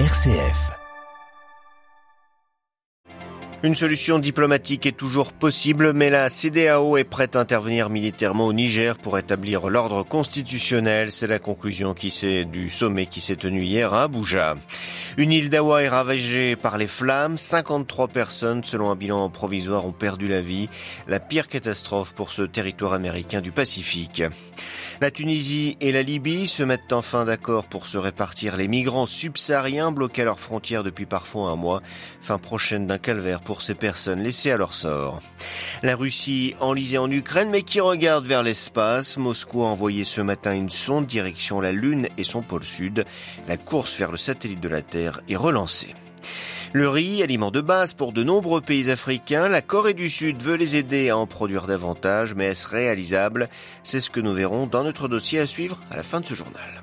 RCF. Une solution diplomatique est toujours possible, mais la CDAO est prête à intervenir militairement au Niger pour établir l'ordre constitutionnel. C'est la conclusion qui du sommet qui s'est tenu hier à Abuja. Une île d'Awa est ravagée par les flammes. 53 personnes, selon un bilan provisoire, ont perdu la vie. La pire catastrophe pour ce territoire américain du Pacifique. La Tunisie et la Libye se mettent enfin d'accord pour se répartir les migrants subsahariens bloqués à leurs frontières depuis parfois un mois. Fin prochaine d'un calvaire pour ces personnes laissées à leur sort. La Russie enlisée en Ukraine mais qui regarde vers l'espace. Moscou a envoyé ce matin une sonde direction la Lune et son pôle sud. La course vers le satellite de la Terre est relancée. Le riz, aliment de base pour de nombreux pays africains, la Corée du Sud veut les aider à en produire davantage, mais est-ce réalisable? C'est ce que nous verrons dans notre dossier à suivre à la fin de ce journal.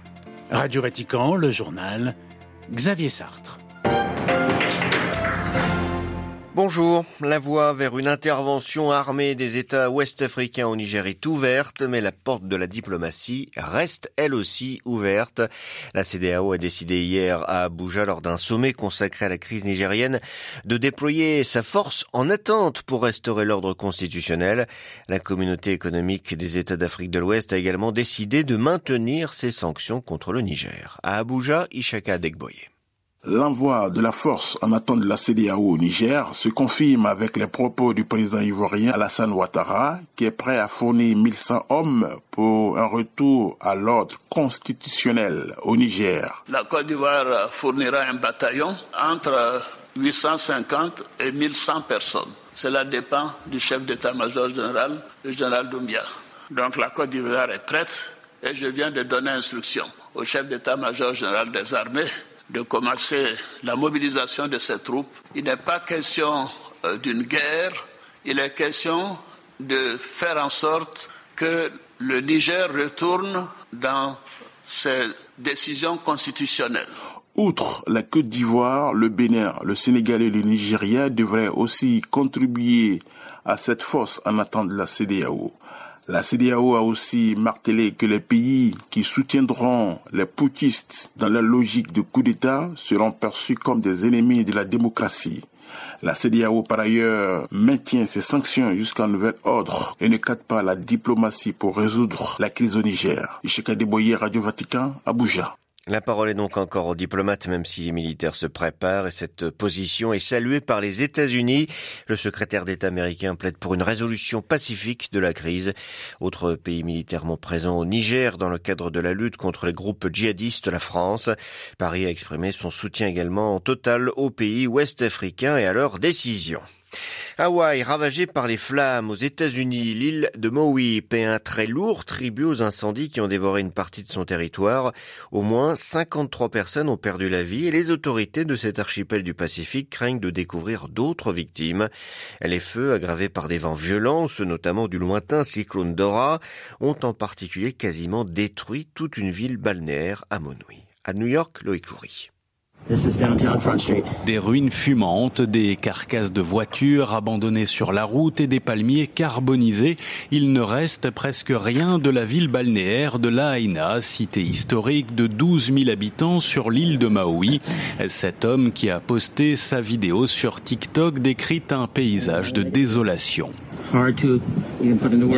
Radio Vatican, le journal, Xavier Sartre. Bonjour. La voie vers une intervention armée des États ouest-africains au Niger est ouverte, mais la porte de la diplomatie reste elle aussi ouverte. La CDAO a décidé hier à Abuja, lors d'un sommet consacré à la crise nigérienne, de déployer sa force en attente pour restaurer l'ordre constitutionnel. La communauté économique des États d'Afrique de l'Ouest a également décidé de maintenir ses sanctions contre le Niger. À Abuja, Ishaka Degboye. L'envoi de la force en attente de la CDAO au Niger se confirme avec les propos du président ivoirien Alassane Ouattara, qui est prêt à fournir 1100 hommes pour un retour à l'ordre constitutionnel au Niger. La Côte d'Ivoire fournira un bataillon entre 850 et 1100 personnes. Cela dépend du chef d'état-major général, le général Doumbia. Donc la Côte d'Ivoire est prête et je viens de donner instruction au chef d'état-major général des armées de commencer la mobilisation de ces troupes. Il n'est pas question euh, d'une guerre, il est question de faire en sorte que le Niger retourne dans ses décisions constitutionnelles. Outre la Côte d'Ivoire, le Bénin, le Sénégal et le Nigeria devraient aussi contribuer à cette force en attente de la CDAO. La CDAO a aussi martelé que les pays qui soutiendront les putschistes dans leur logique de coup d'État seront perçus comme des ennemis de la démocratie. La CDAO, par ailleurs, maintient ses sanctions jusqu'à nouvel ordre et ne cadre pas la diplomatie pour résoudre la crise au Niger. Ishika Deboye, Radio Vatican, Abuja. La parole est donc encore aux diplomates, même si les militaires se préparent, et cette position est saluée par les États-Unis. Le secrétaire d'État américain plaide pour une résolution pacifique de la crise. Autre pays militairement présent au Niger dans le cadre de la lutte contre les groupes djihadistes, la France. Paris a exprimé son soutien également en total aux pays ouest-africains et à leurs décisions. Hawaï, ravagée par les flammes aux États-Unis, l'île de Maui paie un très lourd tribut aux incendies qui ont dévoré une partie de son territoire. Au moins 53 personnes ont perdu la vie et les autorités de cet archipel du Pacifique craignent de découvrir d'autres victimes. Les feux, aggravés par des vents violents, ceux notamment du lointain cyclone Dora, ont en particulier quasiment détruit toute une ville balnéaire à Monui. À New York, Loïc Loury. Des ruines fumantes, des carcasses de voitures abandonnées sur la route et des palmiers carbonisés. Il ne reste presque rien de la ville balnéaire de Lahaina, cité historique de 12 000 habitants sur l'île de Maui. Cet homme qui a posté sa vidéo sur TikTok décrit un paysage de désolation.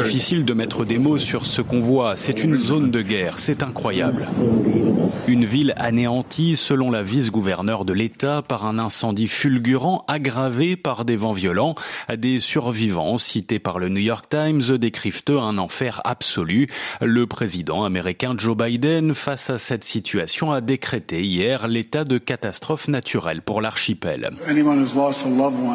Difficile de mettre des mots sur ce qu'on voit. C'est une zone de guerre. C'est incroyable. Une ville anéantie, selon la vice-gouverneure de l'État, par un incendie fulgurant aggravé par des vents violents. Des survivants cités par le New York Times décrivent un enfer absolu. Le président américain Joe Biden, face à cette situation, a décrété hier l'état de catastrophe naturelle pour l'archipel.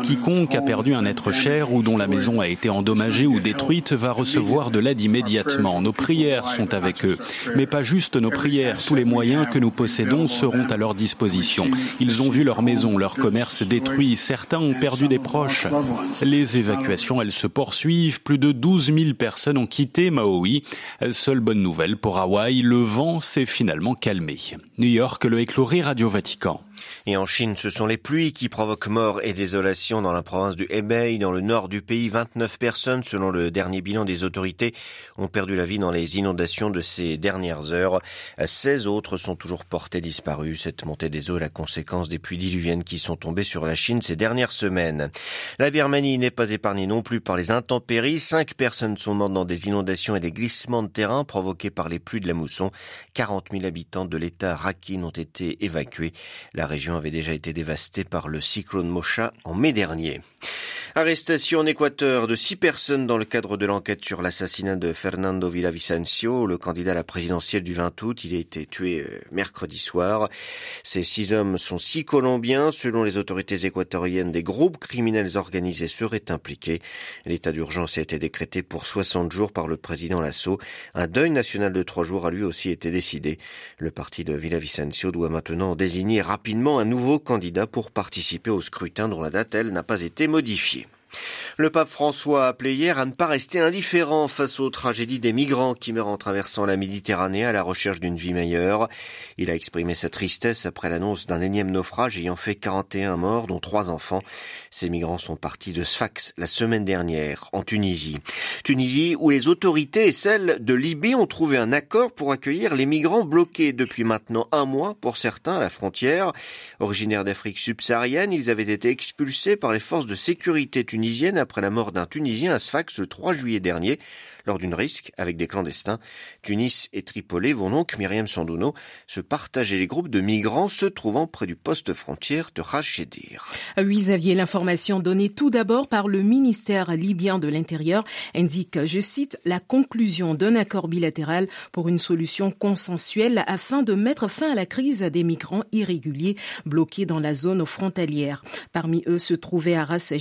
Quiconque a perdu un être cher ou dont la maison a été endommagée ou détruite va recevoir de l'aide immédiatement. Nos prières sont avec eux. Mais pas juste nos prières. Tous les moyens que nous possédons seront à leur disposition. Ils ont vu leur maison, leur commerce détruit. Certains ont perdu des proches. Les évacuations, elles se poursuivent. Plus de 12 000 personnes ont quitté Maui. Seule bonne nouvelle pour Hawaï, le vent s'est finalement calmé. New York, le écloré Radio Vatican. Et en Chine, ce sont les pluies qui provoquent mort et désolation dans la province du Hebei, dans le nord du pays. 29 personnes, selon le dernier bilan des autorités, ont perdu la vie dans les inondations de ces dernières heures. 16 autres sont toujours portés disparus. Cette montée des eaux est la conséquence des pluies diluviennes qui sont tombées sur la Chine ces dernières semaines. La Birmanie n'est pas épargnée non plus par les intempéries. Cinq personnes sont mortes dans des inondations et des glissements de terrain provoqués par les pluies de la mousson. 40 000 habitants de l'État Rakhine ont été évacués. La région avait déjà été dévastée par le cyclone Mocha en mai dernier. Arrestation en Équateur de six personnes dans le cadre de l'enquête sur l'assassinat de Fernando Villavicencio, le candidat à la présidentielle du 20 août. Il a été tué euh, mercredi soir. Ces six hommes sont six Colombiens. Selon les autorités équatoriennes, des groupes criminels organisés seraient impliqués. L'état d'urgence a été décrété pour 60 jours par le président Lasso. Un deuil national de trois jours a lui aussi été décidé. Le parti de Villavicencio doit maintenant désigner rapidement un nouveau candidat pour participer au scrutin dont la date, elle, n'a pas été modifiée. Le pape François a appelé hier à ne pas rester indifférent face aux tragédies des migrants qui meurent en traversant la Méditerranée à la recherche d'une vie meilleure. Il a exprimé sa tristesse après l'annonce d'un énième naufrage ayant fait 41 morts, dont trois enfants. Ces migrants sont partis de Sfax la semaine dernière, en Tunisie. Tunisie où les autorités et celles de Libye ont trouvé un accord pour accueillir les migrants bloqués depuis maintenant un mois pour certains à la frontière. Originaires d'Afrique subsaharienne, ils avaient été expulsés par les forces de sécurité tunisiennes après la mort d'un Tunisien à Sfax le 3 juillet dernier lors d'une risque avec des clandestins. Tunis et Tripoli vont donc, Myriam Sandouno, se partager les groupes de migrants se trouvant près du poste frontière de Rachedir. Oui, Xavier, l'information donnée tout d'abord par le ministère libyen de l'Intérieur indique, je cite, la conclusion d'un accord bilatéral pour une solution consensuelle afin de mettre fin à la crise des migrants irréguliers bloqués dans la zone frontalière. Parmi eux se trouvaient à Ras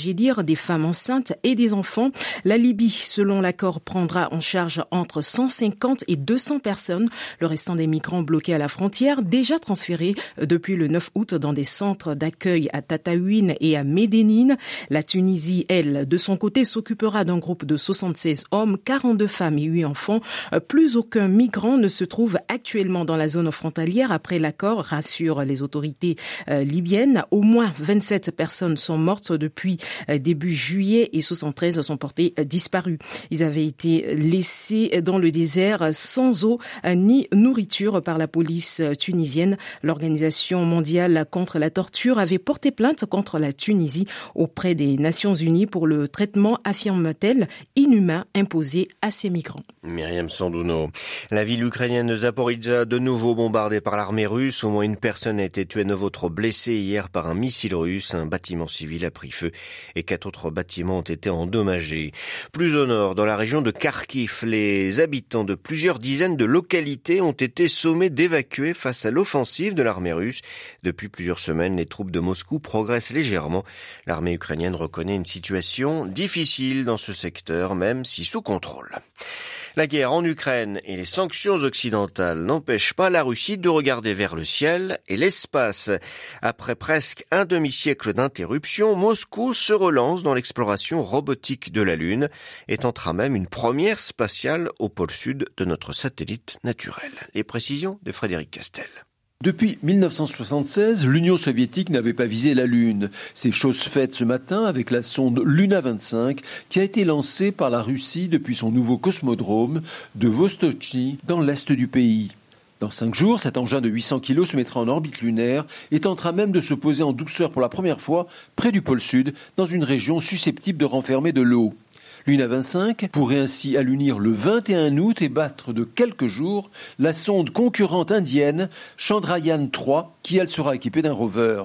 des femmes enceintes et des enfants. La Libye, selon l'accord, prendra en charge entre 150 et 200 personnes. Le restant des migrants bloqués à la frontière, déjà transférés depuis le 9 août dans des centres d'accueil à Tataouine et à Médénine. La Tunisie, elle, de son côté, s'occupera d'un groupe de 76 hommes, 42 femmes et 8 enfants. Plus aucun migrant ne se trouve actuellement dans la zone frontalière après l'accord, rassurent les autorités euh, libyennes. Au moins 27 personnes sont mortes depuis euh, début juillet et 73 sont portées euh, disparues. Ils avaient été laissés dans le désert sans eau ni nourriture par la police tunisienne. L'Organisation mondiale contre la torture avait porté plainte contre la Tunisie auprès des Nations unies pour le traitement, affirme-t-elle, inhumain imposé à ces migrants. Myriam Sandouno. La ville ukrainienne de Zaporizhzhia, de nouveau bombardée par l'armée russe. Au moins une personne a été tuée, neuf autres blessés hier par un missile russe. Un bâtiment civil a pris feu et quatre autres bâtiments ont été endommagés. Plus au nord, dans la région de Kharkiv, les habitants de plusieurs dizaines de localités ont été sommés d'évacuer face à l'offensive de l'armée russe. Depuis plusieurs semaines, les troupes de Moscou progressent légèrement. L'armée ukrainienne reconnaît une situation difficile dans ce secteur, même si sous contrôle. La guerre en Ukraine et les sanctions occidentales n'empêchent pas la Russie de regarder vers le ciel et l'espace. Après presque un demi-siècle d'interruption, Moscou se relance dans l'exploration robotique de la Lune et tentera même une première spatiale au pôle sud de notre satellite naturel. Les précisions de Frédéric Castel. Depuis 1976, l'Union soviétique n'avait pas visé la Lune. C'est chose faite ce matin avec la sonde Luna 25 qui a été lancée par la Russie depuis son nouveau cosmodrome de Vostochny dans l'est du pays. Dans cinq jours, cet engin de 800 kg se mettra en orbite lunaire et tentera même de se poser en douceur pour la première fois près du pôle sud, dans une région susceptible de renfermer de l'eau. Luna 25 pourrait ainsi allunir le 21 août et battre de quelques jours la sonde concurrente indienne Chandrayaan 3, qui elle sera équipée d'un rover.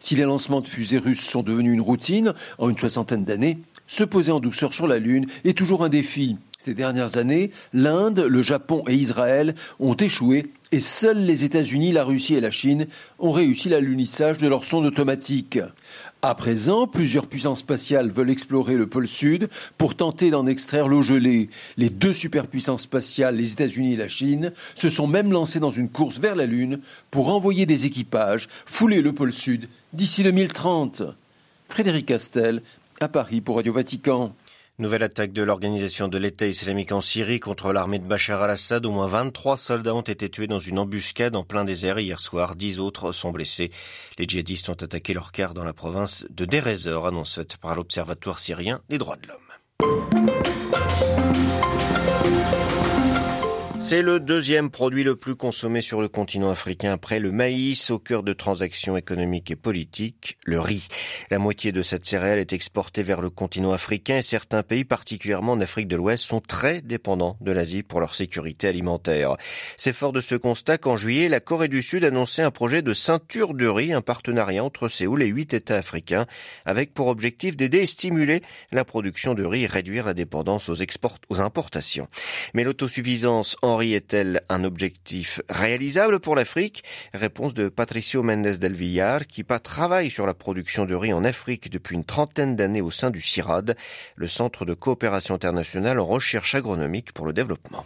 Si les lancements de fusées russes sont devenus une routine en une soixantaine d'années, se poser en douceur sur la Lune est toujours un défi. Ces dernières années, l'Inde, le Japon et Israël ont échoué et seuls les États-Unis, la Russie et la Chine ont réussi l'alunissage de leurs sondes automatiques. À présent, plusieurs puissances spatiales veulent explorer le pôle sud pour tenter d'en extraire l'eau gelée. Les deux superpuissances spatiales, les États-Unis et la Chine, se sont même lancées dans une course vers la Lune pour envoyer des équipages fouler le pôle sud d'ici 2030. Frédéric Castel, à Paris pour Radio Vatican. Nouvelle attaque de l'organisation de l'État islamique en Syrie contre l'armée de Bachar al-Assad. Au moins 23 soldats ont été tués dans une embuscade en plein désert hier soir. Dix autres sont blessés. Les djihadistes ont attaqué leur quart dans la province de Deir annonce par l'Observatoire syrien des droits de l'homme. C'est le deuxième produit le plus consommé sur le continent africain après le maïs au cœur de transactions économiques et politiques, le riz. La moitié de cette céréale est exportée vers le continent africain et certains pays, particulièrement en Afrique de l'Ouest, sont très dépendants de l'Asie pour leur sécurité alimentaire. C'est fort de ce constat qu'en juillet, la Corée du Sud annonçait un projet de ceinture de riz, un partenariat entre Séoul et huit États africains, avec pour objectif d'aider et stimuler la production de riz et réduire la dépendance aux, importations. Mais l'autosuffisance est-elle un objectif réalisable pour l'Afrique? Réponse de Patricio Mendes del Villar, qui travaille sur la production de riz en Afrique depuis une trentaine d'années au sein du CIRAD, le Centre de coopération internationale en recherche agronomique pour le développement.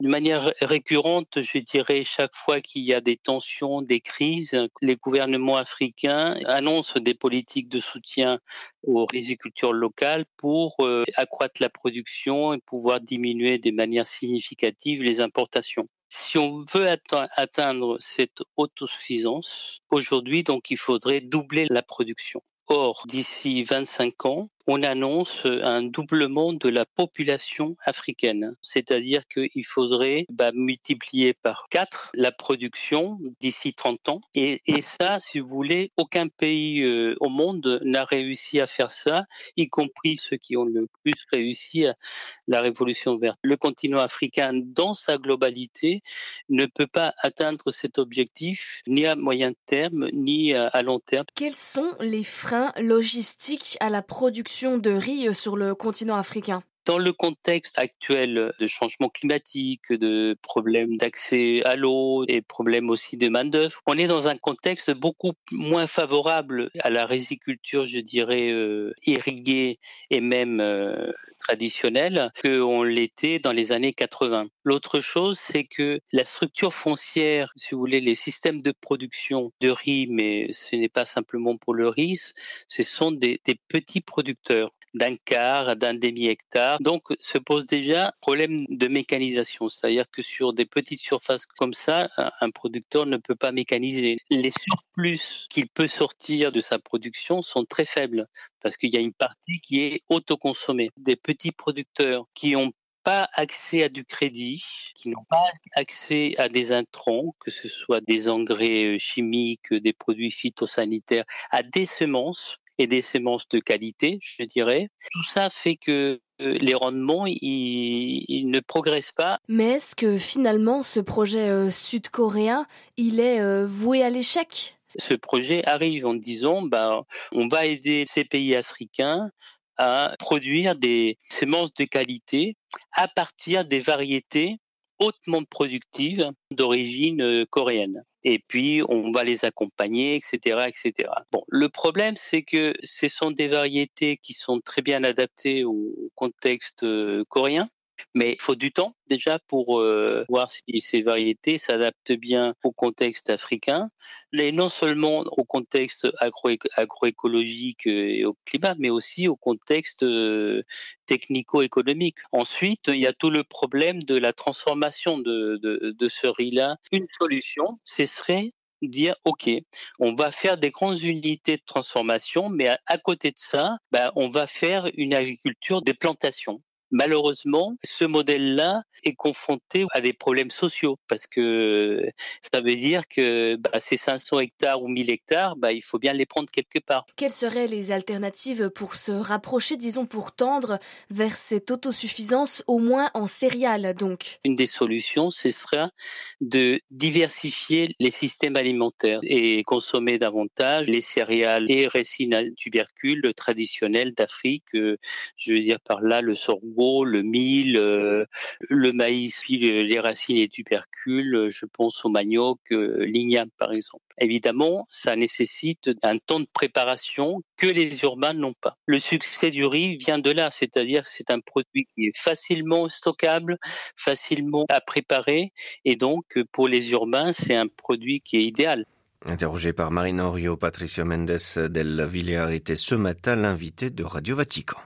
De manière récurrente, je dirais, chaque fois qu'il y a des tensions, des crises, les gouvernements africains annoncent des politiques de soutien aux rizicultures locales pour euh, accroître la production et pouvoir diminuer de manière significative les importations. Si on veut atteindre cette autosuffisance, aujourd'hui, donc, il faudrait doubler la production. Or, d'ici 25 ans, on annonce un doublement de la population africaine. C'est-à-dire qu'il faudrait bah, multiplier par 4 la production d'ici 30 ans. Et, ça, si vous voulez, aucun pays euh, au monde n'a réussi à faire ça, y compris ceux qui ont le plus réussi à la révolution verte. Le continent africain, dans sa globalité, ne peut pas atteindre cet objectif ni à moyen terme, ni à long terme. Quels sont les freins logistiques à la production de riz sur le continent africain dans le contexte actuel de changement climatique, de problèmes d'accès à l'eau et problèmes aussi de main-d'œuvre, on est dans un contexte beaucoup moins favorable à la riziculture, je dirais, euh, irriguée et même euh, traditionnelle qu'on l'était dans les années 80. L'autre chose, c'est que la structure foncière, si vous voulez, les systèmes de production de riz, mais ce n'est pas simplement pour le riz, ce sont des petits producteurs d'un quart, d'un demi-hectare. Donc se pose déjà problème de mécanisation, c'est-à-dire que sur des petites surfaces comme ça, un producteur ne peut pas mécaniser. Les surplus qu'il peut sortir de sa production sont très faibles parce qu'il y a une partie qui est autoconsommée. Des petits producteurs qui ont pas accès à du crédit, qui n'ont pas accès à des intrants, que ce soit des engrais chimiques, des produits phytosanitaires, à des semences, et des semences de qualité, je dirais. Tout ça fait que euh, les rendements, ils, ne progressent pas. Mais est-ce que finalement ce projet euh, sud-coréen, il est euh, voué à l'échec? Ce projet arrive en disant, bah, on va aider ces pays africains à produire des semences de qualité à partir des variétés hautement productives d'origine coréenne et puis on va les accompagner, etc., etc. Bon, le problème c'est que ce sont des variétés qui sont très bien adaptées au contexte euh, coréen, mais il faut du temps déjà pour euh, voir si ces variétés s'adaptent bien au contexte africain, et non seulement au contexte agro agroécologique et au climat, mais aussi au contexte euh, technico-économique. Ensuite, il y a tout le problème de la transformation de ce riz-là. Une solution, ce serait dire ok, on va faire des grandes unités de transformation, mais à, côté de ça, ben, on va faire une agriculture des plantations. Malheureusement, ce modèle-là est confronté à des problèmes sociaux parce que ça veut dire que bah, ces 500 hectares ou 1000 hectares, bah, il faut bien les prendre quelque part. Quelles seraient les alternatives pour se rapprocher, disons, pour tendre vers cette autosuffisance, au moins en céréales donc? Une des solutions, ce serait de diversifier les systèmes alimentaires et consommer davantage les céréales et récines à tubercules traditionnels d'Afrique. Euh, je veux dire par là le sorgho le mil, euh, le maïs, les racines et tubercules, euh, je pense au manioc, euh, l'igname par exemple. Évidemment, ça nécessite un temps de préparation que les urbains n'ont pas. Le succès du riz vient de là, c'est-à-dire que c'est un produit qui est facilement stockable, facilement à préparer, et donc pour les urbains, c'est un produit qui est idéal. Interrogé par Marina Orio, Patricio Mendes del Villar était ce matin l'invité de Radio Vatican.